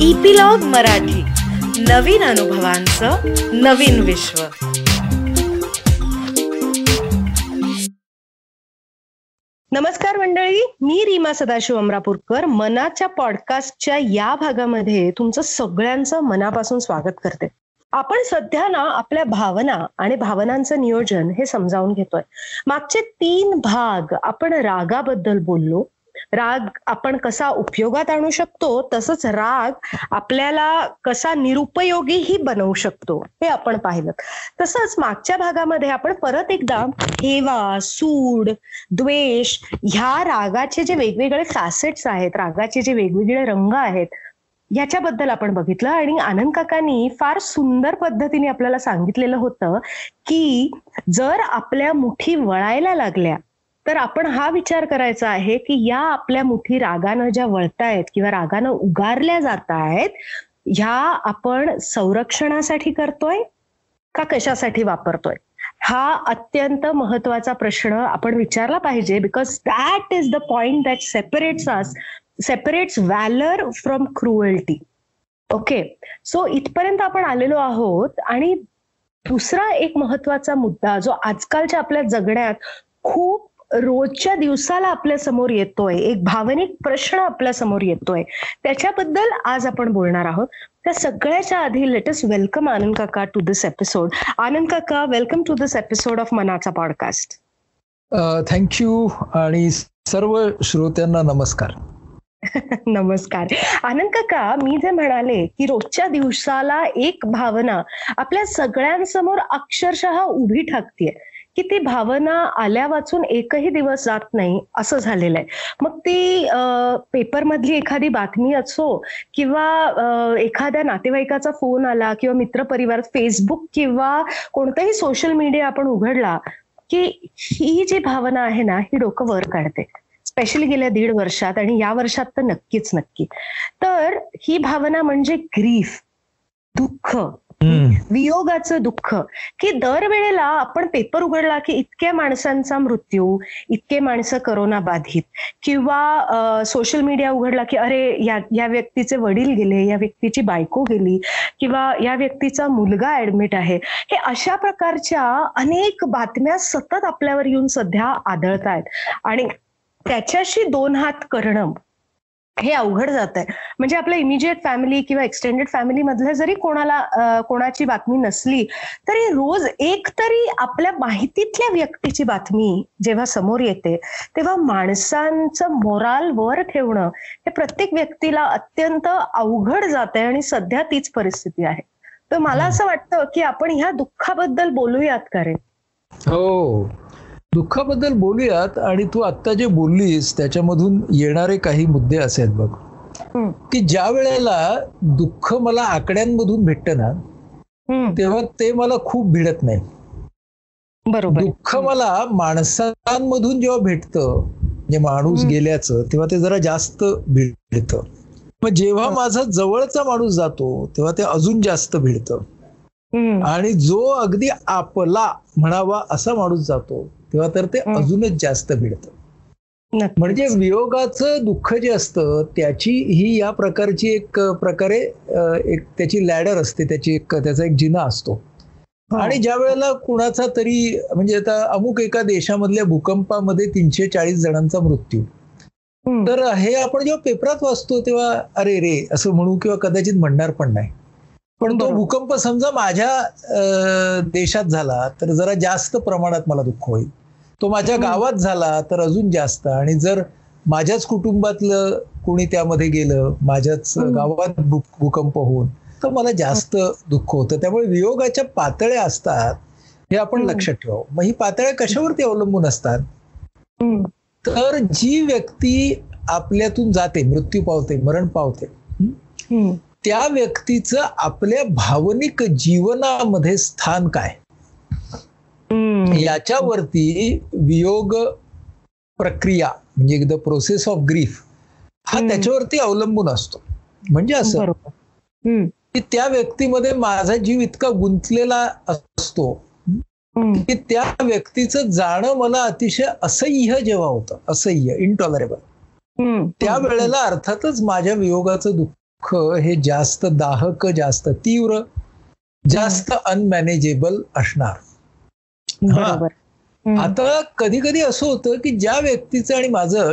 Epilogue Marathi. नवीन अनुभवांचं नवीन विश्व. नमस्कार मंडळी मी रीमा सदाशिव अमरापूरकर. मनाच्या पॉडकास्टच्या या भागामध्ये तुमचं सगळ्यांचं मनापासून स्वागत करते. आपण सध्या ना आपल्या भावना आणि भावनांचं नियोजन हे समजावून घेतोय. मागचे तीन भाग आपण रागाबद्दल बोललो राग आपण कसा उपयोगात आणू शकतो तसंच राग आपल्याला कसा निरुपयोगीही बनवू शकतो हे आपण पाहिलं. तसंच मागच्या भागामध्ये आपण परत एकदा हेवा सूड द्वेष ह्या रागाचे जे वेगवेगळे फॅसेट्स आहेत रागाचे जे वेगवेगळे रंग आहेत याच्याबद्दल आपण बघितलं आणि आनंद काकांनी फार सुंदर पद्धतीने आपल्याला सांगितलेलं होतं की जर आपल्या मुठी वळायला लागल्या तर आपण हा विचार करायचा आहे की या आपल्या मुठी रागानं ज्या वळतायत किंवा रागानं उगारल्या जात आहेत ह्या आपण संरक्षणासाठी करतोय का कशासाठी वापरतोय? हा अत्यंत महत्त्वाचा प्रश्न आपण विचारला पाहिजे because that is the point that separates us separates valour from cruelty okay so इथपर्यंत आपण आलेलो आहोत आणि दुसरा एक महत्त्वाचा मुद्दा जो आजकालच्या आपल्या जगण्यात खूप रोजच्या दिवसाला आपल्यासमोर येतोय. एक भावनिक प्रश्न आपल्यासमोर येतोय. त्याच्याबद्दल आज आपण बोलणार आहोत. त्या सगळ्याच्या आधी लेटेस्ट वेलकम आनंद काका टू दिस एपिसोड आनंद काका welcome to this episode of मनाचा पॉडकास्ट थँक्यू आणि सर्व श्रोत्यांना नमस्कार. नमस्कार. आनंद काका मी जे म्हणाले की रोजच्या दिवसाला एक भावना आपल्या सगळ्यांसमोर अक्षरशः उभी ठाकतीये. की ती भावना आल्या वाचून एकही दिवस जात नाही असं झालेलं आहे. मग ती पेपरमधली एखादी बातमी असो किंवा एखाद्या नातेवाईकाचा फोन आला किंवा मित्रपरिवार फेसबुक किंवा कोणताही सोशल मीडिया आपण उघडला की ही जी भावना आहे ना ही डोकं वर काढते. स्पेशली गेल्या दीड वर्षात आणि या वर्षात तर नक्कीच नक्की. तर ही भावना म्हणजे ग्रीफ दुःख. वियोगाचं दुःख. की दरवेळेला आपण पेपर उघडला की इतक्या माणसांचा मृत्यू इतके माणसं करोना बाधित. किंवा सोशल मीडिया उघडला की अरे या या व्यक्तीचे वडील गेले या व्यक्तीची बायको गेली किंवा या व्यक्तीचा मुलगा ऍडमिट आहे. हे अशा प्रकारच्या अनेक बातम्या सतत आपल्यावर येऊन सध्या आदळत आहेत आणि त्याच्याशी दोन हात करणं हे अवघड जात आहे म्हणजे आपल्या इमिजिएट फॅमिली किंवा एक्सटेंडेड फॅमिली मधल्या जरी कोणाला कोणाची बातमी नसली तरी रोज एक तरी आपल्या माहितीतल्या व्यक्तीची बातमी जेव्हा समोर येते तेव्हा माणसांचं मोराल वर ठेवणं हे प्रत्येक व्यक्तीला अत्यंत अवघड जात आहे आणि सध्या तीच परिस्थिती आहे. तर मला असं वाटतं की आपण ह्या दुःखाबद्दल बोलूयात का रे हो. दुःखाबद्दल बोलूयात आणि तू आत्ता जे बोललीस त्याच्यामधून येणारे काही मुद्दे असे आहेत बघ. की ज्या वेळेला दुःख मला आकड्यांमधून भेटत ना तेव्हा ते मला खूप भिडत नाही. बरोबर. दुःख मला माणसांमधून जेव्हा भेटतं म्हणजे माणूस गेल्याचं तेव्हा ते जरा जास्त भिडतं. मग जेव्हा माझा जवळचा माणूस जातो तेव्हा ते अजून जास्त भिडतं. आणि जो अगदी आपला म्हणावा असा माणूस जातो तेव्हा तर ते अजूनच जास्त भिडतं. म्हणजे वियोगाचं दुःख जे असतं त्याची ही या प्रकारची एक प्रकारे एक त्याची लॅडर असते त्याची एक त्याचा एक जिना असतो. आणि ज्या वेळेला कुणाचा तरी म्हणजे आता अमुक एका देशामधल्या भूकंपामध्ये तीनशे चाळीस जणांचा मृत्यू. तर हे आपण जेव्हा पेपरात वाचतो तेव्हा अरे रे असं म्हणू किंवा कदाचित म्हणणार पण नाही. पण तो भूकंप समजा माझ्या देशात झाला तर जरा जास्त प्रमाणात मला दुःख होईल. तो माझ्या गावात झाला तर अजून जास्त. आणि जर माझ्याच कुटुंबातलं कोणी त्यामध्ये गेलं माझ्याच गावात भूकंप होऊन तर मला जास्त दुःख होतं. त्यामुळे वियोगाच्या पातळ्या असतात हे आपण लक्षात ठेवावं. मग ही पातळ्या कशावरती अवलंबून असतात? तर जी व्यक्ती आपल्यातून जाते मृत्यू पावते मरण पावते त्या व्यक्तीचं आपल्या भावनिक जीवनामध्ये स्थान काय? याच्यावरती वियोग प्रक्रिया म्हणजे द प्रोसेस ऑफ ग्रीफ हा त्याच्यावरती अवलंबून असतो. म्हणजे असं की त्या व्यक्तीमध्ये माझा जीव इतका गुंतलेला असतो की त्या व्यक्तीचं जाणं मला अतिशय असह्य जेव्हा होतं असह्य इनटॉलरेबल त्या वेळेला अर्थातच माझ्या वियोगाचं दुःख दुःख हे जास्त दाहक जास्त तीव्र जास्त अनमॅनेजेबल असणार. बरोबर. आता कधी कधी असं होतं की ज्या व्यक्तीचं आणि माझं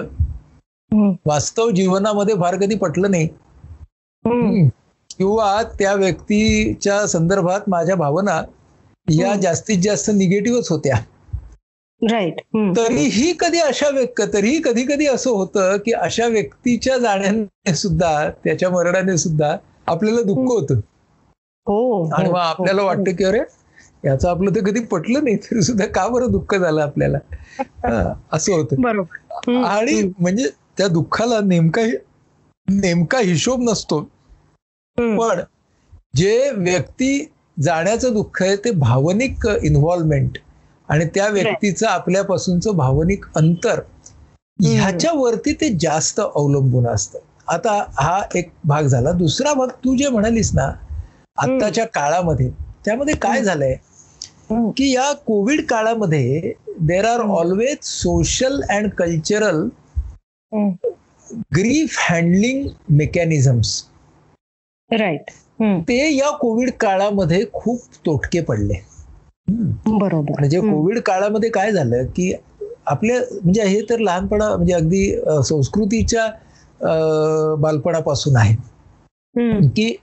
वास्तव जीवनामध्ये फार कधी पटलं नाही. किंवा त्या व्यक्तीच्या संदर्भात माझ्या भावना या. जास्तीत जास्त निगेटिव्हच होत्या. राईट तरीही कधी अशा व्यक्त तरीही कधी कधी असं होतं की अशा व्यक्तीच्या जाण्याने सुद्धा त्याच्या मरणाने सुद्धा आपल्याला दुःख होतं. हो आणि हो, मग आपल्याला हो, वाटतं की अरे याचं आपलं तर कधी पटलं नाही तरी सुद्धा का बरं दुःख झालं आपल्याला? असं होतं. बरोबर. आणि म्हणजे त्या दुःखाला नेमका नेमका हिशोब नसतो. पण जे व्यक्ती जाण्याचं दुःख आहे ते भावनिक इन्व्हॉल्वमेंट आणि त्या व्यक्तीचं आपल्यापासूनचं भावनिक अंतर ह्याच्यावरती ते जास्त अवलंबून असतं. आता हा एक भाग झाला. दुसरा भाग तू जे म्हणालीस ना आत्ताच्या काळामध्ये त्यामध्ये काय झालंय? की या कोविड काळामध्ये there are always social and cultural grief handling mechanisms right ते या कोविड काळामध्ये खूप तोटके पडले. बरोबर. म्हणजे कोविड काळामध्ये काय झालं की आपल्या म्हणजे हे तर लहानपणा म्हणजे अगदी संस्कृतीच्या बालपणापासून आहे. की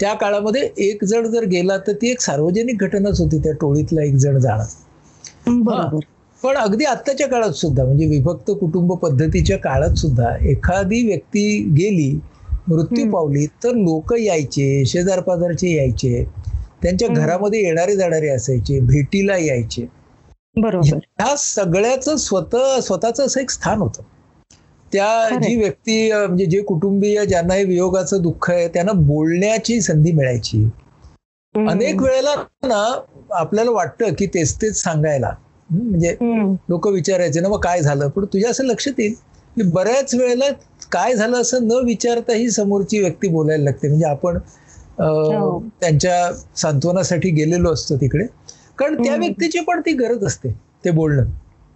त्या काळामध्ये एक जण जर गेला तर ती एक सार्वजनिक घटनाच होती त्या टोळीतला एक जण जाणं. बरोबर. पण अगदी आत्ताच्या काळात सुद्धा म्हणजे विभक्त कुटुंब पद्धतीच्या काळात सुद्धा एखादी व्यक्ती गेली मृत्यू. पावली तर लोक यायचे शेजार पाजारचे यायचे त्यांच्या. घरामध्ये येणारे जाणारे असायचे भेटीला यायचे. बरोबर. ह्या सगळ्याचं स्वतः स्वतःच असं एक स्थान होतं. त्या. जी व्यक्ती म्हणजे जे कुटुंबीय ज्यांना हे वियोगाचं दुःख आहे त्यांना बोलण्याची संधी मिळायची. अनेक वेळेला ना आपल्याला वाटतं की तेच तेच सांगायला. म्हणजे लोक विचारायचे ना मग काय झालं? पण तुझ्या असं लक्षात येईल की बऱ्याच वेळेला काय झालं असं न विचारताही समोरची व्यक्ती बोलायला लागते. म्हणजे आपण हो. त्यांच्या सांत्वनासाठी गेलेलो असतो तिकडे. कारण त्या. व्यक्तीची पण ती गरज असते ते बोलणं.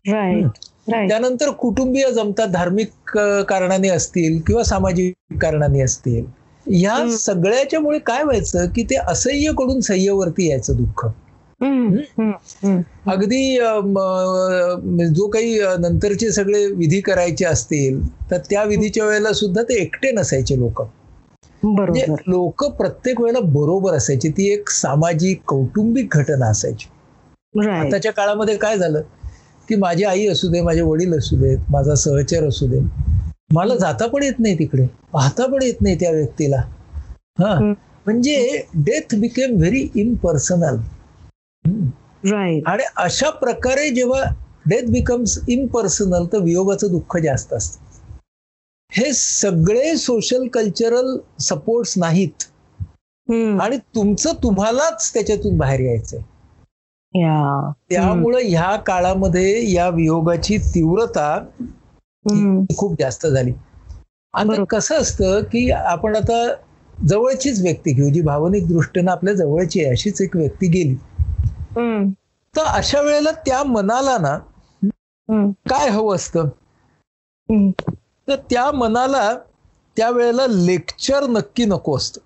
राईट त्यानंतर कुटुंबीय जमतात धार्मिक कारणाने असतील किंवा सामाजिक कारणाने असतील. ह्या. सगळ्याच्या मुळे काय व्हायचं की ते असह्यकडून सह्यवरती यायचं दुःख. अगदी जो काही नंतरचे सगळे विधी करायचे असतील तर त्या विधीच्या वेळेला सुद्धा ते एकटे नसायचे लोक. म्हणजे बरोबर लोक प्रत्येक वेळेला बरोबर असायची. ती एक सामाजिक कौटुंबिक घटना असायची. आताच्या काळामध्ये काय झालं? की माझी आई असू दे माझे वडील असू देत माझा सहचर असू दे. मला जाता पण येत नाही तिकडे पाहता पण येत नाही त्या व्यक्तीला. हा. म्हणजे death became very impersonal right आणि अशा प्रकारे जेव्हा डेथ बिकम्स इम्पर्सनल तर वियोगाचं दुःख जास्त असतं. हे सगळे सोशल कल्चरल सपोर्ट्स नाहीत. आणि तुमचं तुम्हालाच त्याच्यातून बाहेर यायचंय. त्यामुळं ह्या काळामध्ये या वियोगाची तीव्रता खूप जास्त झाली. आणि. कसं असतं की आपण आता जवळचीच व्यक्ती घेऊ जी भावनिक दृष्टीनं आपल्या जवळची आहे अशीच एक व्यक्ती गेली. तर अशा वेळेला त्या मनाला ना काय हवं असतं. तर त्या मनाला त्या वेळेला लेक्चर नक्की नको असतं.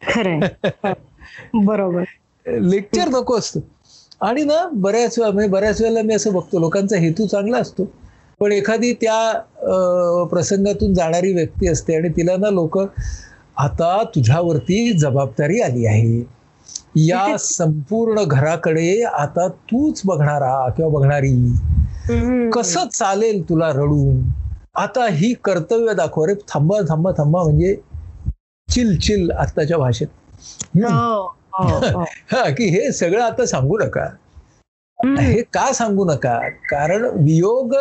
बरोबर. लेक्चर नको असतं. आणि ना बऱ्याच वेळा म्हणजे बऱ्याच वेळेला मी असं बघतो लोकांचा हेतू चांगला असतो. पण एखादी त्या प्रसंगातून जाणारी व्यक्ती असते आणि तिला ना लोक आता तुझ्यावरती जबाबदारी आली आहे. या संपूर्ण घराकडे आता तूच बघणारा किंवा बघणारी. कसं चालेल तुला रडून? आता ही कर्तव्य दाखव. रे थांबा थांबा थांबा म्हणजे चिल चिल आत्ताच्या भाषेत. हम्म. हो, हो, हो. की हे सगळं आता सांगू नका हे का सांगू नका कारण वियोग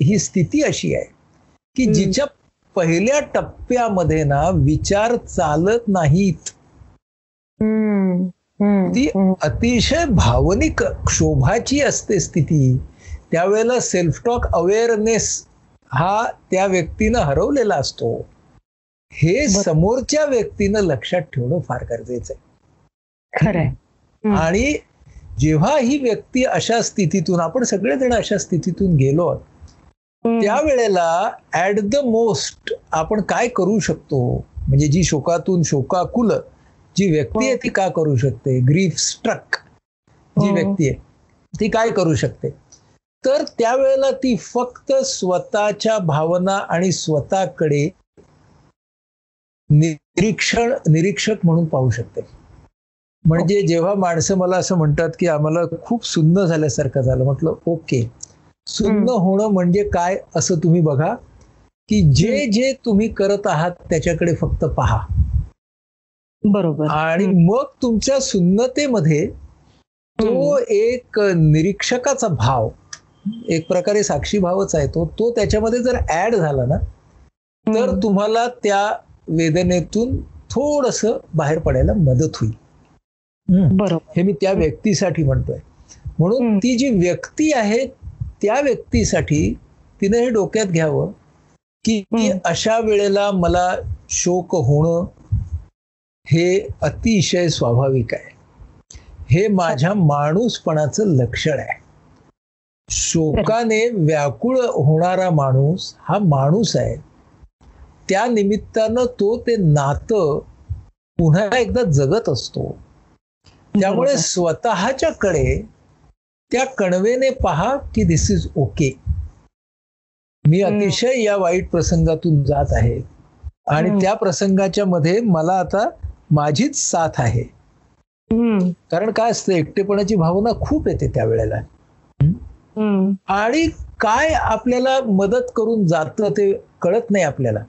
ही स्थिती अशी आहे की. जिच्या पहिल्या टप्प्यामध्ये ना विचार चालत नाहीत ती. अतिशय भावनिक क्षोभाची असते स्थिती त्यावेळेला सेल्फ टॉक अवेअरनेस हा त्या व्यक्तीनं हरवलेला असतो हे. समोरच्या व्यक्तीनं लक्षात ठेवणं फार गरजेचं आहे खरंय. आणि जेव्हा ही व्यक्ती अशा स्थितीतून आपण सगळेजण अशा स्थितीतून गेलो हम्म. त्यावेळेला ऍट द मोस्ट आपण काय करू शकतो? म्हणजे जी शोकातून शोकाकुल जी व्यक्ती आहे ती काय करू शकते? ग्रीफ स्ट्रक जी हो. व्यक्ती आहे ती काय करू शकते? तर त्यावेळेला ती फक्त स्वतःच्या भावना आणि स्वतःकडे निरीक्षण निरीक्षक म्हणून पाहू शकते. म्हणजे जेव्हा माणसं मला असं म्हणतात की आम्हाला खूप सुन्न झाल्यासारखं झालं म्हटलं ओके सुन्न होणं म्हणजे काय असं तुम्ही बघा की जे जे तुम्ही करत आहात त्याच्याकडे फक्त पहा बरोबर आणि. मग तुमच्या सुन्नतेमध्ये तो एक निरीक्षकाचा भाव एक प्रकारे साक्षी भावच आहे तो तो त्याच्यामध्ये जर ऍड झाला ना तर. तुम्हाला त्या वेदनेतून थोडस बाहेर पडायला मदत होईल. बरोबर. हे मी त्या व्यक्तीसाठी म्हणतोय. म्हणून. ती जी व्यक्ती आहे त्या व्यक्तीसाठी तिने हे डोक्यात घ्यावं की. अशा वेळेला मला शोक होणं हे अतिशय स्वाभाविक आहे. हे माझ्या माणूसपणाचं लक्षण आहे. शोकाने व्याकुळ होणारा माणूस हा माणूस आहे. त्या निमित्तानं तो ते नातं पुन्हा एकदा जगत असतो. त्यामुळे बरोबर. स्वतःच्याकडे त्या कणवेने पहा की दिस इज ओके मी. अतिशय या वाईट प्रसंगातून जात आहे आणि. त्या प्रसंगाच्या मध्ये मला आता माझीच साथ आहे. कारण काय असतं एकटेपणाची भावना खूप येते त्यावेळेला. आणि काय आपल्याला मदत करून जातं ते कळत नाही आपल्याला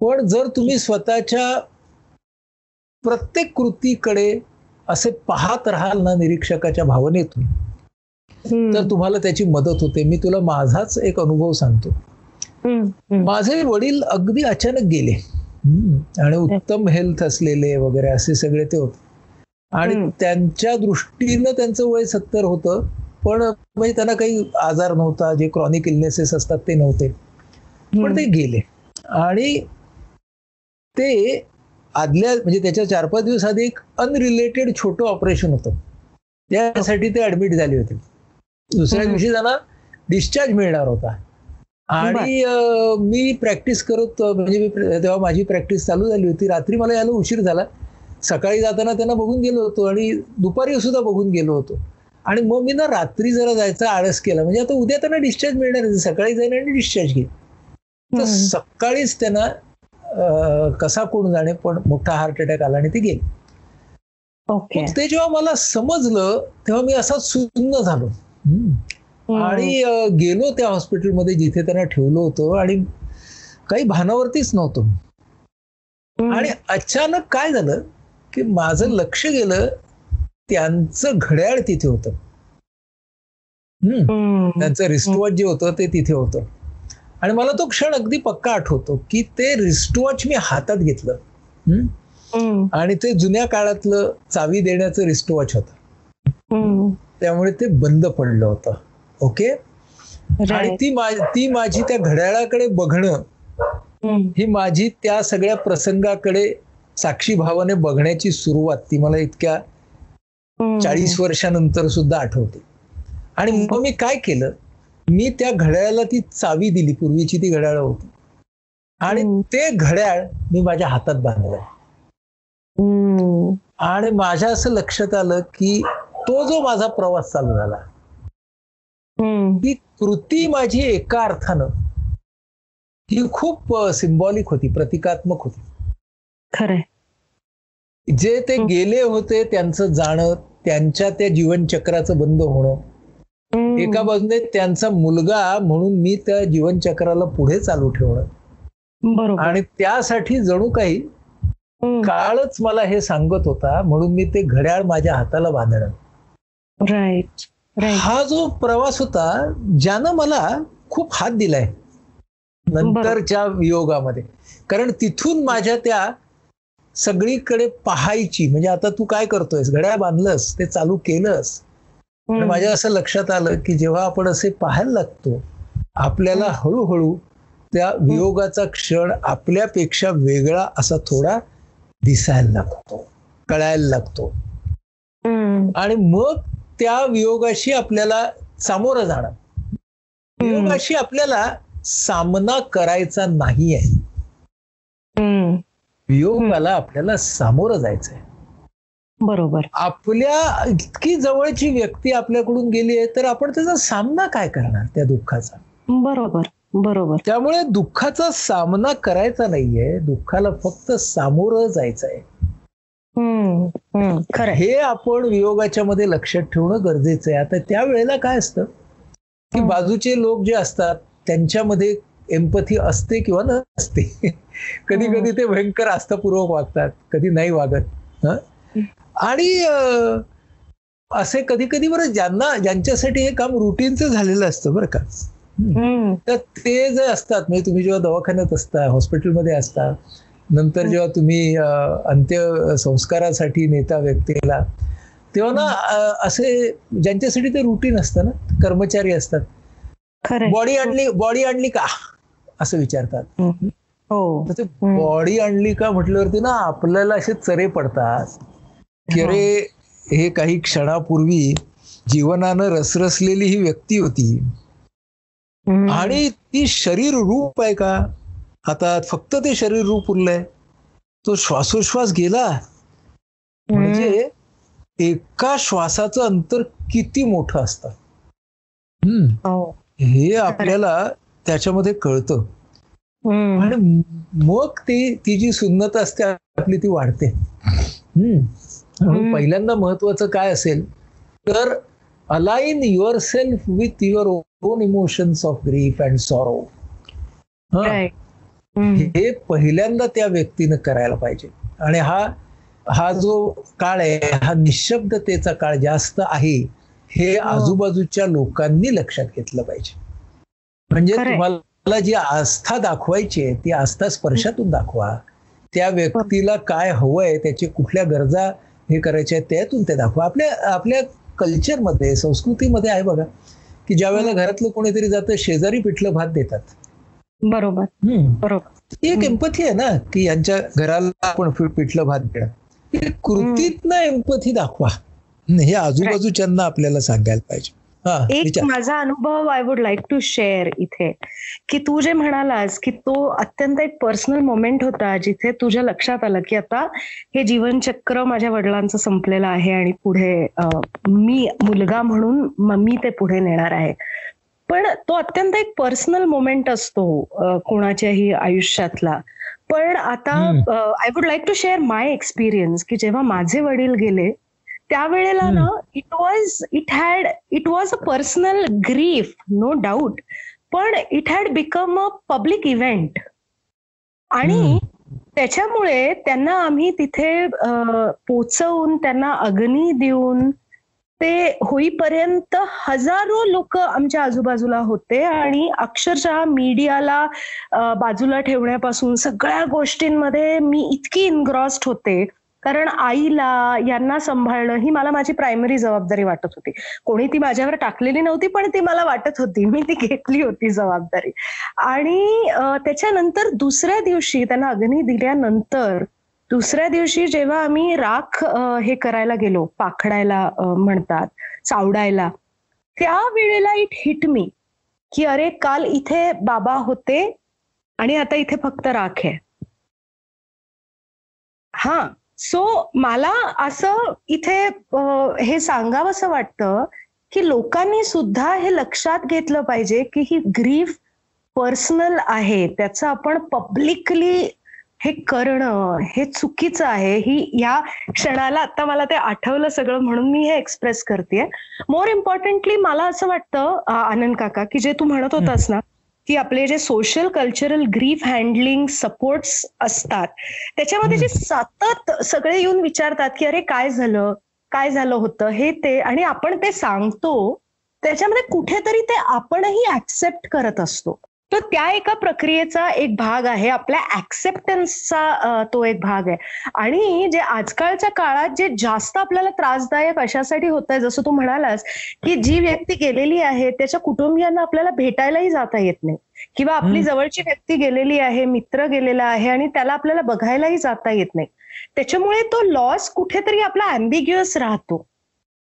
पण जर तुम्ही स्वतःच्या प्रत्येक कृतीकडे असे पाहत राहाल ना निरीक्षकाच्या भावनेतून. तर तुम्हाला त्याची मदत होते. मी तुला माझाच एक अनुभव सांगतो. माझे वडील अगदी अचानक गेले. आणि उत्तम हेल्थ असलेले वगैरे असे सगळे ते होते. आणि. त्यांच्या दृष्टीनं त्यांचं वय सत्तर होतं. पण म्हणजे त्यांना काही आजार नव्हता. जे क्रॉनिक इलनेसेस असतात ते नव्हते. पण ते गेले. आणि ते आदल्या म्हणजे त्याच्या चार पाच दिवस आधी एक अनरिलेटेड छोटं ऑपरेशन होतं. त्यासाठी ते ऍडमिट झाले होते. दुसऱ्या. दिवशी त्यांना डिस्चार्ज मिळणार होता. आणि मी प्रॅक्टिस करत म्हणजे तेव्हा माझी प्रॅक्टिस चालू झाली होती. रात्री मला यायला उशीर झाला. सकाळी जाताना त्यांना बघून गेलो होतो आणि दुपारी सुद्धा बघून गेलो होतो. आणि मग मी ना रात्री जरा जायचा आळस केला. म्हणजे आता उद्या त्यांना डिस्चार्ज मिळणार आहे. सकाळी जाईन आणि डिस्चार्ज घेईन. तर. सकाळीच त्यांना कसा कोण जाणे पण मोठा हार्ट अटॅक आला आणि ते गेले. मग ते जेव्हा मला समजलं तेव्हा मी असा सुन्न झालो. आणि गेलो त्या हॉस्पिटलमध्ये जिथे त्यांना ठेवलं होतं आणि काही भानावरतीच नव्हतो. आणि अचानक काय झालं की माझं लक्ष गेलं त्यांचं घड्याळ तिथे होतं. त्यांचं रिस्टवॉच जे होतं ते तिथे होतं. आणि मला तो क्षण अगदी पक्का आठवतो की ते रिस्टवॉच मी हातात घेतलं. आणि ते जुन्या काळातलं चावी देण्याचं रिस्टवॉच होतं. त्यामुळे ते बंद पडलं होतं ओके आणि. ती मा- ती माझी त्या घड्याळाकडे बघणं. ही माझी त्या सगळ्या प्रसंगाकडे साक्षी भावाने बघण्याची सुरुवात ती मला इतक्या. चाळीस वर्षानंतर सुद्धा आठवते आणि मग मी काय केलं मी त्या घड्याळाला ती चावी दिली पूर्वीची ती घड्याळ होती आणि. ते घड्याळ मी माझ्या हातात बांधलं हम्म. आणि माझ्या असं लक्षात आलं की तो जो माझा प्रवास चालू झाला. ती कृती माझी एका अर्थानं ही खूप सिम्बॉलिक होती प्रतिकात्मक होती खरंय जे ते हं. गेले होते त्यांचं जाणं त्यांच्या त्या जीवनचक्राचं बंद होणं. एका बाजूने त्यांचा मुलगा म्हणून मी त्या जीवनचक्राला पुढे चालू ठेवणं आणि त्यासाठी जणू काही. काळच मला हे सांगत होता म्हणून मी ते घड्याळ माझ्या हाताला बांधणं राईट हा जो प्रवास होता ज्यानं मला खूप हात दिलाय नंतरच्या वियोगामध्ये. कारण तिथून माझ्या त्या सगळीकडे पाहायची म्हणजे आता तू काय करतोयस? घड्याळ बांधलंस ते चालू केलंस. माझ्या असं लक्षात आलं की जेव्हा आपण असे पाहायला लागतो आपल्याला हळूहळू त्या वियोगाचा क्षण आपल्यापेक्षा वेगळा असा थोडा दिसायला लागतो कळायला लागतो. आणि मग त्या वियोगाशी आपल्याला सामोरं जाणं. वियोगाशी आपल्याला सामना करायचा नाहीये. हम्म, वियोगाला आपल्याला सामोरं जायचंय. बरोबर. आपल्या इतकी जवळची व्यक्ती आपल्याकडून गेली आहे तर आपण त्याचा सामना काय करणार त्या दुःखाचा? बरोबर बरोबर. त्यामुळे दुःखाचा सामना करायचा नाहीये दुःखाला फक्त सामोरं हम्म, हम्म, खरंय. हे आपण वियोगाच्या मध्ये लक्षात ठेवणं गरजेचं आहे. आता त्या वेळेला काय असतं? की. बाजूचे लोक जे असतात त्यांच्यामध्ये एम्पथी असते किंवा नसते. कधी कधी ते भयंकर आस्थापूर्वक वागतात कधी नाही वागत. हं? आणि असे कधी कधी बरं ज्यांना ज्यांच्यासाठी हे काम रुटीनचं झालेलं असतं बरं का. तर ते जे असतात म्हणजे तुम्ही जेव्हा दवाखान्यात असता हॉस्पिटलमध्ये असता नंतर जेव्हा तुम्ही अं, अंत्यसंस्कारासाठी नेता व्यक्तीला तेव्हा ना असे ज्यांच्यासाठी ते रुटीन असतं ना कर्मचारी असतात. बॉडी आणली बॉडी आणली का? असं विचारतात. हो. बॉडी आणली का म्हटल्यावरती ना आपल्याला असे चरे पडतात. की अरे हे काही क्षणापूर्वी जीवनानं रसरसलेली ही व्यक्ती होती. आणि ती शरीर रूप आहे का? आता फक्त ते शरीर रूप उरलंय. तो श्वासोश्वास गेला? म्हणजे एका श्वासाचं अंतर किती मोठं असतं. हो. हे आपल्याला त्याच्यामध्ये कळतं. आणि मग ती ती जी सुन्नत असते आपली ती वाढते. हम्म. म्हणून. पहिल्यांदा महत्वाचं काय असेल तर align yourself with your own emotions of grief and sorrow हे पहिल्यांदा त्या व्यक्तीनं करायला पाहिजे. आणि हा हा जो काळ आहे हा निशब्दतेचा काळ जास्त आहे हे हो. आजूबाजूच्या लोकांनी लक्षात घेतलं पाहिजे. म्हणजे. तुम्हाला जी आस्था दाखवायची आहे ती आस्था स्पर्शातून दाखवा. त्या व्यक्तीला काय हवंय त्याचे कुठल्या गरजा हे करायच्या आहेत त्यातून ते दाखवा. आपल्या आपल्या कल्चरमध्ये संस्कृतीमध्ये आहे बघा की ज्या वेळेला घरातलं कोणीतरी जातं शेजारी पिठलं भात देतात. बरोबर. हम्म. बरोबर. ती एक एम्पथी आहे ना की यांच्या घराला आपण पिठलं भात देणं. हे कृतीत ना एम्पथी दाखवा. हे आजूबाजूच्यांना आपल्याला सांगायला पाहिजे. हा एक माझा अनुभव I would like to share इथे की तू जे म्हणालास की तो अत्यंत एक पर्सनल मोमेंट होता जिथे तुझ्या लक्षात आलं की आता हे जीवनचक्र माझ्या वडिलांचं संपलेलं आहे आणि पुढे मी मुलगा म्हणून म- ते पुढे नेणार आहे. पण तो अत्यंत एक पर्सनल मोमेंट असतो कोणाच्याही आयुष्यातला. पण आता. I would like to share my experience की जेव्हा माझे वडील गेले त्यावेळेला ना it was it had it was a personal grief no doubt पण it had become a public event आणि त्याच्यामुळे त्यांना आम्ही तिथे पोचवून त्यांना अग्नी देऊन ते होईपर्यंत हजारो लोक आमच्या आजूबाजूला होते आणि अक्षरशः मीडियाला बाजूला ठेवण्यापासून सगळ्या गोष्टींमध्ये मी इतकी इनग्रॉस्ड होते. कारण आईला यांना सांभाळणं ही मला माझी प्रायमरी जबाबदारी वाटत होती. कोणी ती माझ्यावर टाकलेली नव्हती पण ती मला वाटत होती. मी ती घेतली होती जबाबदारी. आणि त्याच्यानंतर दुसऱ्या दिवशी त्यांना अग्नी दिल्यानंतर दुसऱ्या दिवशी जेव्हा आम्ही राख हे करायला गेलो पाखडायला म्हणतात चावडायला त्या वेळेला इट हिट मी की अरे काल इथे बाबा होते आणि आता इथे फक्त राख आहे. हा. सो मला असं इथे हे सांगावंसं वाटतं की लोकांनी सुद्धा हे लक्षात घेतलं पाहिजे की ही ग्रीफ पर्सनल आहे. त्याचं आपण पब्लिकली हे करणं हे चुकीचं आहे. ही या क्षणाला आता मला ते आठवलं सगळं म्हणून मी हे एक्सप्रेस करते मोर इम्पॉर्टंटली मला असं वाटतं आनंद काका की जे तू म्हणत होतास ना की आपले जे social cultural grief handling supports असतात त्याच्यामध्ये जे सतत सगळे येऊन विचारतात की अरे काय झालं? काय झालं होतं? हे ते आणि आपण ते सांगतो त्याच्यामध्ये कुठेतरी ते आपणही ऍक्सेप्ट करत असतो. तर त्या एका प्रक्रियेचा एक भाग आहे आपल्या ऍक्सेप्टन्सचा तो एक भाग आहे. आणि जे आजकालच्या काळात जे जास्त आपल्याला त्रासदायक अशासाठी होत आहे जसं तू म्हणालास की जी व्यक्ती गेलेली आहे त्याच्या कुटुंबियांना आपल्याला भेटायलाही जाता येत नाही. किंवा आपली. जवळची व्यक्ती गेलेली आहे मित्र गेलेला आहे आणि त्याला आपल्याला बघायलाही जाता येत नाही. त्याच्यामुळे तो लॉस कुठेतरी आपला अँबिग्युअस राहतो.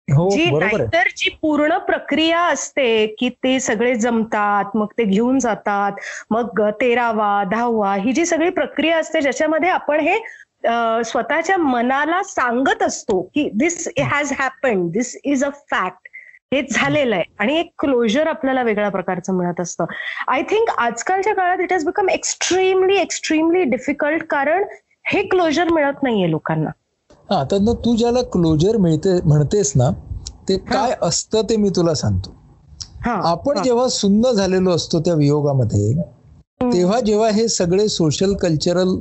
जी बरोबर आहे. नाहीतर जी पूर्ण प्रक्रिया असते की ते सगळे जमतात मग ते घेऊन जातात मग तेरावा दहावा ही जी सगळी प्रक्रिया असते ज्याच्यामध्ये आपण हे स्वतःच्या मनाला सांगत असतो की this has happen this is a fact हे झालेलं आहे आणि एक क्लोजर आपल्याला वेगळ्या प्रकारचं मिळत असतं. आय थिंक आजकालच्या काळात it has become extremely extremely difficult कारण हे क्लोजर मिळत नाहीये लोकांना. हा तर तू ज्याला क्लोजर मिळते म्हणतेस ना ते काय असतं ते मी तुला सांगतो हा आपण. जेव्हा सुन्न झालेलो असतो त्या वियोगामध्ये तेव्हा जेव्हा हे सगळे सोशल कल्चरल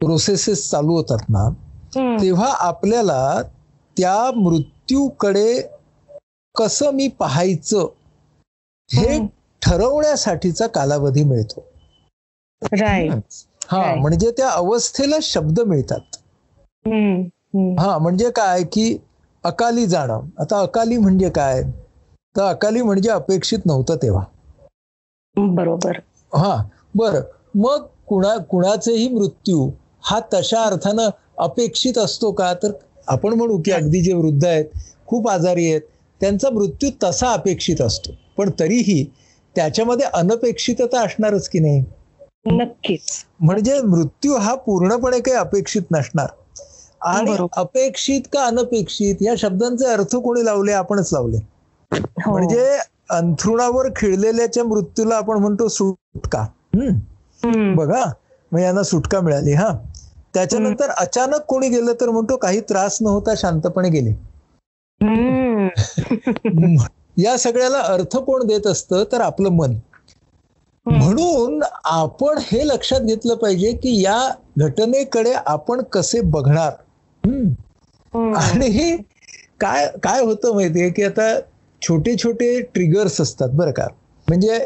प्रोसेसेस चालू होतात ना. तेव्हा आपल्याला त्या मृत्यूकडे कसं मी पाहायचं हे. ठरवण्यासाठीचा कालावधी मिळतो हा. म्हणजे त्या अवस्थेला शब्द मिळतात. हा म्हणजे काय की अकाली जाणं. आता अकाली म्हणजे काय? तर अकाली म्हणजे अपेक्षित नव्हतं तेव्हा. बरोबर. हा बर. मग कुणा कुणाचेही मृत्यू हा तशा अर्थानं अपेक्षित असतो का? तर आपण म्हणू की अगदी जे वृद्ध आहेत खूप आजारी आहेत त्यांचा मृत्यू तसा अपेक्षित असतो. पण तरीही त्याच्यामध्ये अनपेक्षितता असणारच की नाही? नक्कीच. म्हणजे मृत्यू हा पूर्णपणे काही अपेक्षित नसणार. आणि. अपेक्षित का अनपेक्षित या शब्दांचे अर्थ कोणी लावले आपणच लावले हो. म्हणजे अंथरुणावर खिळलेल्याच्या मृत्यूला आपण म्हणतो सुटका हम्म. बघा मग यांना सुटका मिळाली हा त्याच्यानंतर अचानक कोणी गेलं तर म्हणतो काही त्रास न होता शांतपणे गेले. या सगळ्याला अर्थ कोण देत असतं तर आपलं मन म्हणून आपण हे लक्षात घेतलं पाहिजे की या घटनेकडे आपण कसे बघणार. आणि काय काय होतं माहितीये की आता छोटे छोटे ट्रिगर्स असतात बरं का. म्हणजे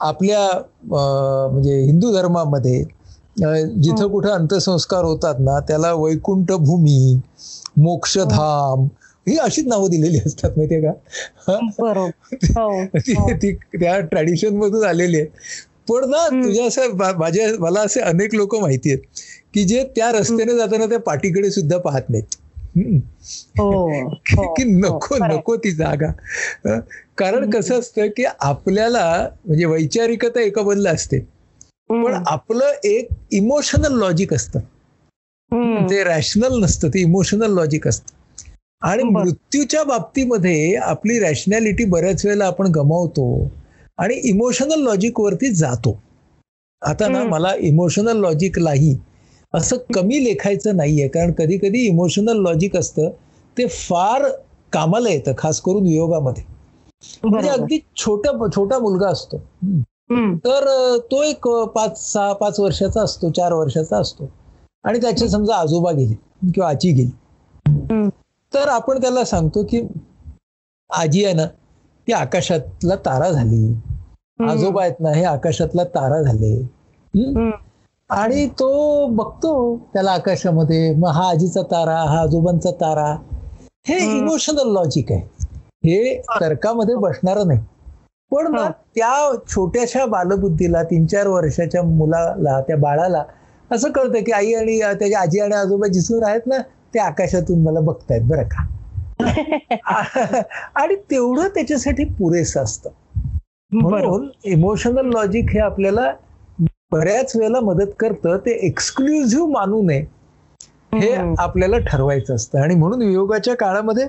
आपल्या म्हणजे हिंदू धर्मामध्ये जिथं कुठं अंत्यसंस्कार होतात ना त्याला वैकुंठ भूमी मोक्षधाम ही अशीच नावं दिलेली असतात माहितीये का? हा? हो. ती त्या ट्रॅडिशन मधून आलेली आहे. पण ना तुझ्या असं माझ्या मला असे अनेक लोक माहिती आहेत की जे त्या रस्त्याने जाताना त्या पाठीकडे सुद्धा पाहत नाहीत. हो. हो. की नको हो. खरंय. नको ती जागा? कारण कसं असतं की आपल्याला म्हणजे वैचारिकता एका बदल असते पण. आपलं एक इमोशनल लॉजिक असतं. ते रॅशनल नसतं ते इमोशनल लॉजिक असतं आणि. मृत्यूच्या बाबतीमध्ये आपली रॅशनॅलिटी बऱ्याच वेळेला आपण गमावतो आणि इमोशनल लॉजिक वरती जातो आता ना. मला इमोशनल लॉजिकलाही असं कमी लेखायचं नाहीये. कारण कधी कधी इमोशनल लॉजिक असतं. ते फार कामाला येतं खास करून योगामध्ये. म्हणजे. अगदी छोटा छोटा मुलगा असतो. तर तो एक पाच सहा पाच वर्षाचा असतो चार वर्षाचा असतो. आणि त्याचे समजा आजोबा गेले किंवा आजी गेली. तर आपण त्याला सांगतो की आजी आहे ना ती आकाशातला तारा झाली. आजोबा आहेत ना हे आकाशातला तारा झाले. आणि तो बघतो त्याला आकाशामध्ये मग हा आजीचा तारा हा आजोबांचा तारा हे. इमोशनल लॉजिक आहे हे तर्कामध्ये बसणार नाही पण ना हा. त्या छोट्याशा बालबुद्धीला तीन चार वर्षाच्या मुलाला त्या बाळाला असं कळतं की आई आणि त्याच्या आजी आणि आजोबा जिसून आहेत ना ते आकाशातून मला बघतायत बरं का आणि तेवढं त्याच्यासाठी पुरेसं असतं. म्हणून इमोशनल लॉजिक हे आपल्याला बऱ्याच वेळेला मदत करतं ते एक्सक्लुझिव्ह मानू नये. हे. आपल्याला ठरवायचं असतं. आणि म्हणून वियोगाच्या काळामध्ये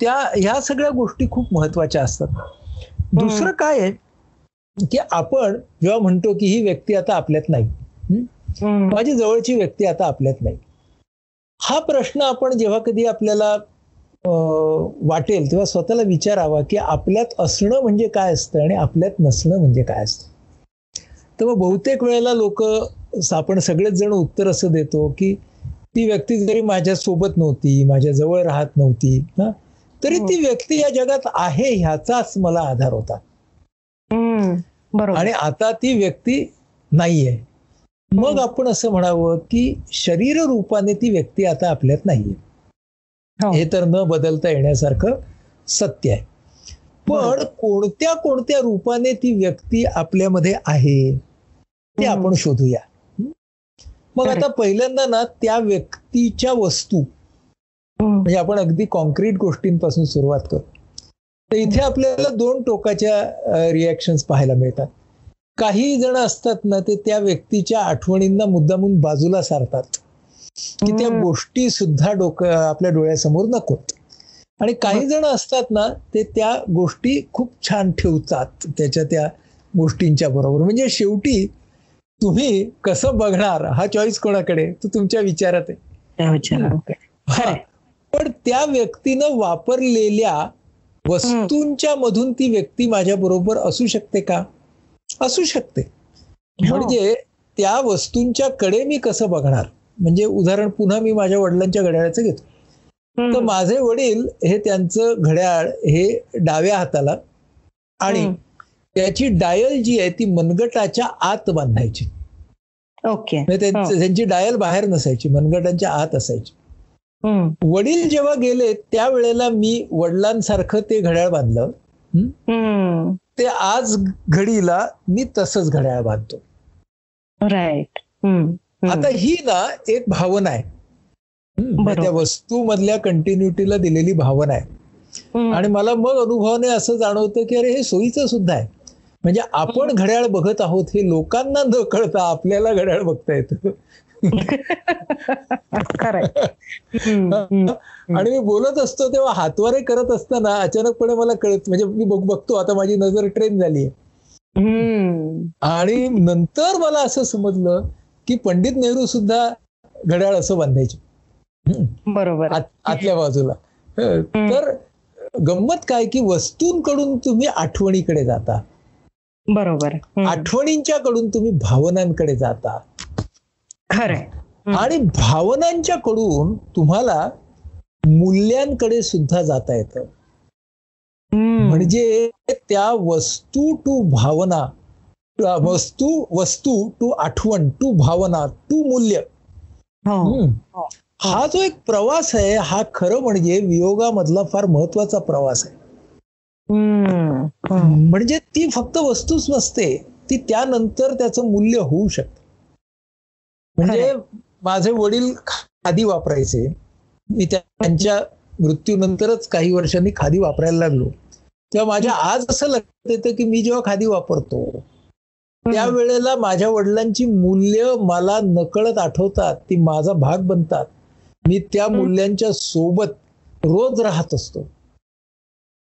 त्या ह्या सगळ्या गोष्टी खूप महत्त्वाच्या असतात. दुसरं काय आहे की आपण जेव्हा म्हणतो की ही व्यक्ती आता आपल्यात नाही. माझी जवळची व्यक्ती आता आपल्यात नाही. हा प्रश्न आपण जेव्हा कधी आपल्याला वाटेल तेव्हा स्वतःला विचारावा की आपल्यात असणं म्हणजे काय असतं आणि आपल्यात नसणं म्हणजे काय असतं. तर मग बहुतेक वेळेला लोक आपण सगळेच जण उत्तर असं देतो की ती व्यक्ती जरी माझ्या सोबत नव्हती माझ्या जवळ राहत नव्हती हा तरी ती व्यक्ती या जगात आहे ह्याचाच मला आधार होता. आणि आता ती व्यक्ती नाहीये. मग आपण असं म्हणावं की शरीर रूपाने ती व्यक्ती आता आपल्यात नाहीये. हो. हे तर न बदलता येण्यासारखं सत्य आहे. पण. कोणत्या कोणत्या रूपाने ती व्यक्ती आपल्यामध्ये आहे? ते. आपण शोधूया हं? मग. आता पहिल्यांदा ना त्या व्यक्तीच्या वस्तू हम्म. म्हणजे आपण अगदी कॉन्क्रीट गोष्टींपासून सुरुवात करू तर इथे आपल्याला दोन टोकाच्या रिॲक्शन्स पाहायला मिळतात काही जण असतात ना ते त्या व्यक्तीच्या आठवणींना मुद्दामून बाजूला सारतात की त्या. गोष्टी सुद्धा डोक आपल्या डोळ्यासमोर नकोत आणि काही जण असतात ना ते त्या गोष्टी खूप छान ठेवतात त्याच्या त्या गोष्टींच्या बरोबर म्हणजे शेवटी तुम्ही कसं बघणार? हा चॉईस कोणाकडे? तो तुमच्या विचारात आहे. पण त्या व्यक्तीनं वापरलेल्या वस्तूंच्या मधून ती व्यक्ती माझ्या बरोबर असू शकते का? असू शकते. हो. म्हणजे त्या वस्तूंच्या कडे मी कसं बघणार? म्हणजे उदाहरण पुन्हा मी माझ्या वडिलांच्या घड्याळाचं घेतो. तर. माझे वडील हे त्यांचं घड्याळ हे डाव्या हाताला आणि. त्याची डायल जी आहे ती मनगटाच्या आत बांधायची ओके म्हणजे त्यांचं- हो. त्यांची डायल बाहेर नसायची मनगटांच्या आत असायची. वडील जेव्हा गेले त्यावेळेला मी वडिलांसारखं ते घड्याळ बांधलं. ते आज घडीला मी तसंच घड्याळ बांधतो राईट. आता ही ना एक भावना आहे? म्हणजे. त्या वस्तू मधल्या कंटिन्युटीला दिलेली भावना आहे. आणि मला मग अनुभवाने असं जाणवतं की अरे हे सोयीचं सुद्धा आहे म्हणजे आपण घड्याळ बघत आहोत हे लोकांना न कळता आपल्याला घड्याळ बघता येतं. आणि मी बोलत असतो तेव्हा हातवारे करत असताना अचानकपणे मला कळत म्हणजे मी बघ- बघतो आता माझी नजर ट्रेन झाली. आणि नंतर मला असं समजलं की पंडित नेहरू सुद्धा घड्याळ असं बांधायचे. बरोबर. आत- आतल्या बाजूला. तर गंमत काय की वस्तूंकडून तुम्ही आठवणीकडे जाता. बरोबर. आठवणींच्या कडून तुम्ही भावनांकडे जाता खरंय हम्म. आणि भावनांच्या कडून तुम्हाला मूल्यांकडे सुद्धा जाता येतं. म्हणजे त्या वस्तू टू भावना वस्तू वस्तू टू आठवण टू भावना टू मूल्य हो. हो. हा जो एक प्रवास आहे हा खरं म्हणजे वियोगामधला फार महत्त्वाचा प्रवास आहे. म्हणजे ती फक्त वस्तूच नसते ती त्यानंतर त्याचं मूल्य होऊ शकतं. म्हणजे माझे वडील खादी वापरायचे. मी त्या- त्यांच्या मृत्यूनंतरच काही वर्षांनी खादी वापरायला लागलो. तेव्हा माझ्या आज असं लक्षात येतं की मी जेव्हा खादी वापरतो त्यावेळेला माझ्या वडिलांची मूल्य मला नकळत आठवतात ती माझा भाग बनतात. मी त्या मूल्यांच्या सोबत रोज राहत असतो.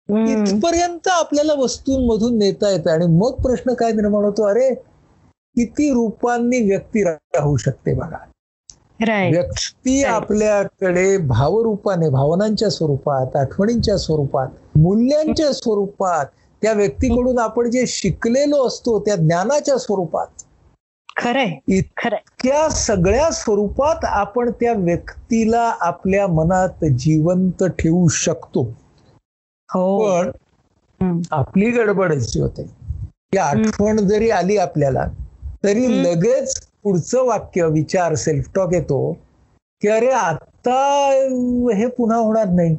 इथपर्यंत आपल्याला वस्तूंमधून नेता येतं आणि मग प्रश्न काय निर्माण होतो? अरे किती रूपांनी व्यक्ती राहू शकते बघा. व्यक्ती. आपल्याकडे भावरूपाने भावनांच्या स्वरूपात आठवणींच्या स्वरूपात मूल्यांच्या स्वरूपात त्या व्यक्तीकडून आपण जे शिकलेलो असतो त्या ज्ञानाच्या स्वरूपात. खरंय. इत- खरंय. त्या सगळ्या स्वरूपात आपण त्या व्यक्तीला आपल्या मनात जिवंत ठेवू शकतो. पण हम्म. आपली गडबड अशी होते. की आठवण जरी आली आपल्याला तरी. लगेच पुढचं वाक्य विचार सेल्फ टॉक येतो की अरे आता हे पुन्हा होणार नाही.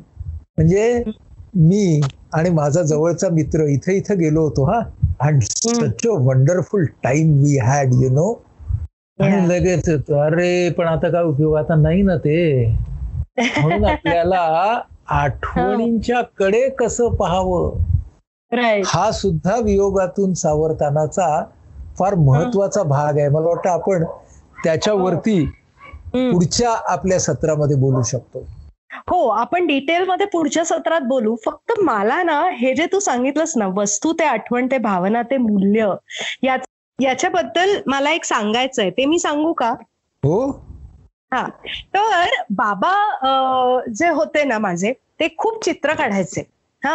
म्हणजे मी आणि माझा जवळचा मित्र इथे इथे गेलो होतो हा. And such a wonderful time we had you know आणि. लगेच अरे पण आता काय उपयोग? आता नाही ना ते. म्हणून आपल्याला आठवणींच्या कडे कसं पाहावं? हा सुद्धा वियोगातून सावरतानाचा फार महत्त्वाचा भाग आहे. मला वाटतं आपण त्याच्यावरती पुढच्या आपल्या सत्रामध्ये बोलू शकतो. हो आपण डिटेलमध्ये पुढच्या सत्रात बोलू. फक्त मला ना हे जे तू सांगितलंस ना वस्तू ते आठवण ते भावना ते मूल्य याच्याबद्दल मला एक सांगायचंय. ते मी सांगू का? हो. हा. तर बाबा जे होते ना माझे ते खूप चित्र काढायचे. हा.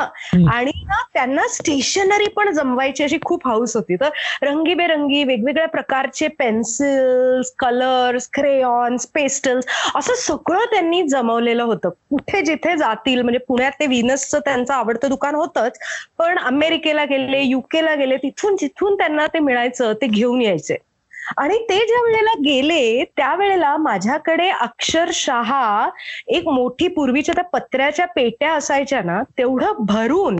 आणि ना त्यांना स्टेशनरी पण जमवायची अशी खूप हाऊस होती. तर रंगीबेरंगी वेगवेगळ्या प्रकारचे पेन्सिल्स कलर्स क्रेयॉन्स पेस्टल्स असं सगळं त्यांनी जमवलेलं होतं. कुठे जिथे जातील म्हणजे पुण्यात ते व्हिनसचं त्यांचं आवडतं दुकान होतंच पण अमेरिकेला गेले युकेला गेले तिथून जिथून त्यांना ते मिळायचं ते घेऊन यायचे. आणि ते ज्या वेळेला गेले त्यावेळेला माझ्याकडे अक्षरशः एक मोठी पूर्वीच्या त्या पत्र्याच्या पेट्या असायच्या ना तेवढं भरून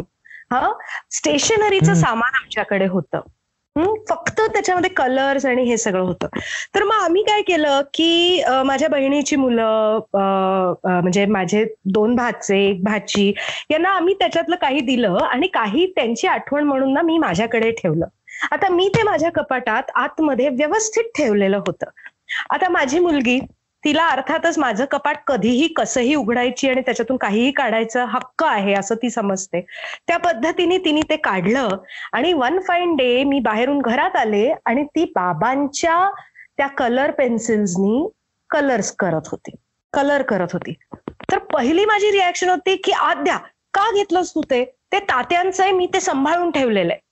हा स्टेशनरीचं. सामान आमच्याकडे होतं. फक्त त्याच्यामध्ये कलर्स आणि हे सगळं होतं. तर मग आम्ही काय केलं की माझ्या बहिणीची मुलं म्हणजे माझे दोन भाचे एक भाची यांना आम्ही त्याच्यातलं काही दिलं आणि काही त्यांची आठवण म्हणून ना मी माझ्याकडे ठेवलं. आता मी ते माझ्या कपाटात आतमध्ये व्यवस्थित ठेवलेलं होतं. आता माझी मुलगी तिला अर्थातच माझं कपाट कधीही कसंही उघडायची आणि त्याच्यातून काहीही काढायचं हक्क आहे असं ती समजते. त्या पद्धतीने तिने ते काढलं आणि वन फाईन डे मी बाहेरून घरात आले आणि ती बाबांच्या त्या कलर पेन्सिल्सनी कलर्स करत होती. कलर करत होती. तर पहिली माझी रिॲक्शन होती की आद्या का घेतलंस तू ते? ते तात्यांचं आहे मी ते सांभाळून ठेवलेलं आहे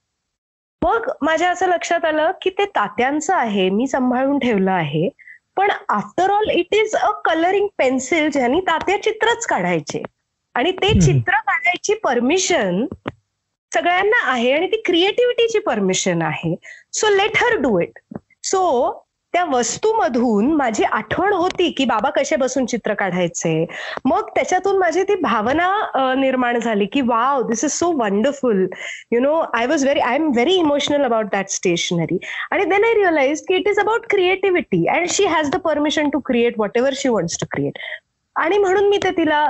मग माझ्या असं लक्षात आलं की ते तात्यांचं आहे मी सांभाळून ठेवलं आहे. पण after all it is a colouring pencil ज्यांनी तात्या चित्रच काढायचे. आणि ते. चित्र काढायची परमिशन सगळ्यांना आहे आणि ती क्रिएटिव्हिटीची परमिशन आहे. So let her do it so त्या वस्तूमधून माझी आठवण होती की बाबा कसे बसून चित्र काढायचे. मग त्याच्यातून माझी ती भावना निर्माण झाली की wow this is so wonderful you know I was very I am very emotional about that stationery आणि देन आय रिअलाइज की it is about creativity and she has the permission to create whatever she wants to create आणि म्हणून मी ते तिला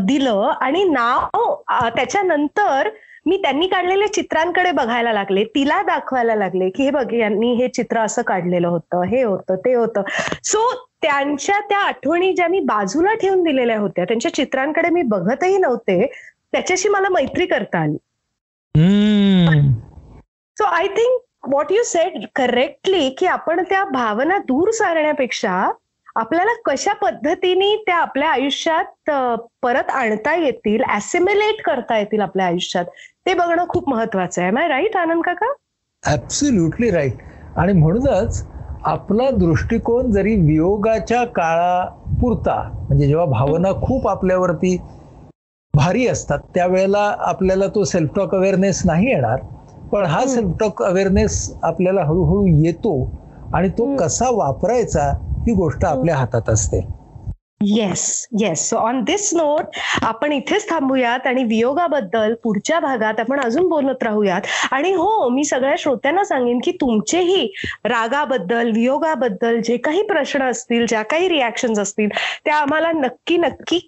दिलं. आणि नाव त्याच्यानंतर मी त्यांनी काढलेल्या चित्रांकडे बघायला लागले. तिला दाखवायला लागले की हे बघ यांनी हे चित्र असं काढलेलं होतं. हे होतं ते होतं. सो त्यांच्या त्या आठवणी ज्या मी बाजूला ठेवून दिलेल्या होत्या त्यांच्या चित्रांकडे मी बघतही नव्हते त्याच्याशी मला मैत्री करता आली. So I think what you said correctly की आपण त्या भावना दूर सारण्यापेक्षा आपल्याला कशा पद्धतीने त्या आपल्या आयुष्यात परत आणता येतील ऍसिम्युलेट करता येतील आपल्या आयुष्यात ते बघणं खूप महत्वाचं आहे. माय राईट आनंद काका? ऍब्सोल्युटली राईट आणि म्हणूनच आपला दृष्टिकोन जरी वियोगाच्या काळापुरता म्हणजे जेव्हा भावना खूप आपल्यावरती भारी असतात त्यावेळेला आपल्याला तो सेल्फ टॉक अवेअरनेस नाही येणार. पण हा. सेल्फ टॉक अवेअरनेस आपल्याला हळूहळू येतो आणि तो. कसा वापरायचा ही गोष्ट आपल्या हातात असते. Yes yes so on this note आपण इथेच थांबूयात आणि वियोगाबद्दल पुढच्या भागात आपण अजून बोलत राहूयात. आणि हो मी सगळ्या श्रोत्यांना सांगेन की तुमचेही रागाबद्दल वियोगाबद्दल जे काही प्रश्न असतील ज्या काही रिॲक्शन असतील त्या आम्हाला नक्की नक्की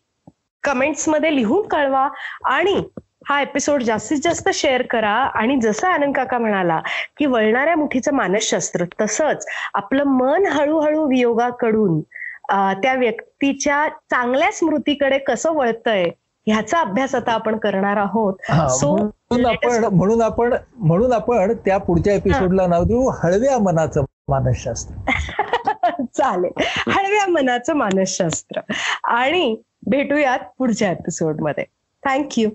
कमेंट्समध्ये लिहून कळवा आणि हा एपिसोड जास्तीत जास्त शेअर करा. आणि जसं आनंद काका म्हणाला की वळणाऱ्या मुठीचं मानसशास्त्र तसंच आपलं मन हळूहळू वियोगाकडून त्या व्यक्तीच्या चांगल्या स्मृतीकडे कसं वळतंय ह्याचा अभ्यास आता आपण करणार आहोत. So, म्हणून आपण म्हणून आपण म्हणून आपण त्या पुढच्या एपिसोडला नाव देऊ हळव्या मनाचं मानसशास्त्र. चालेल. हळव्या मनाचं मानसशास्त्र. आणि भेटूयात पुढच्या एपिसोडमध्ये थँक्यू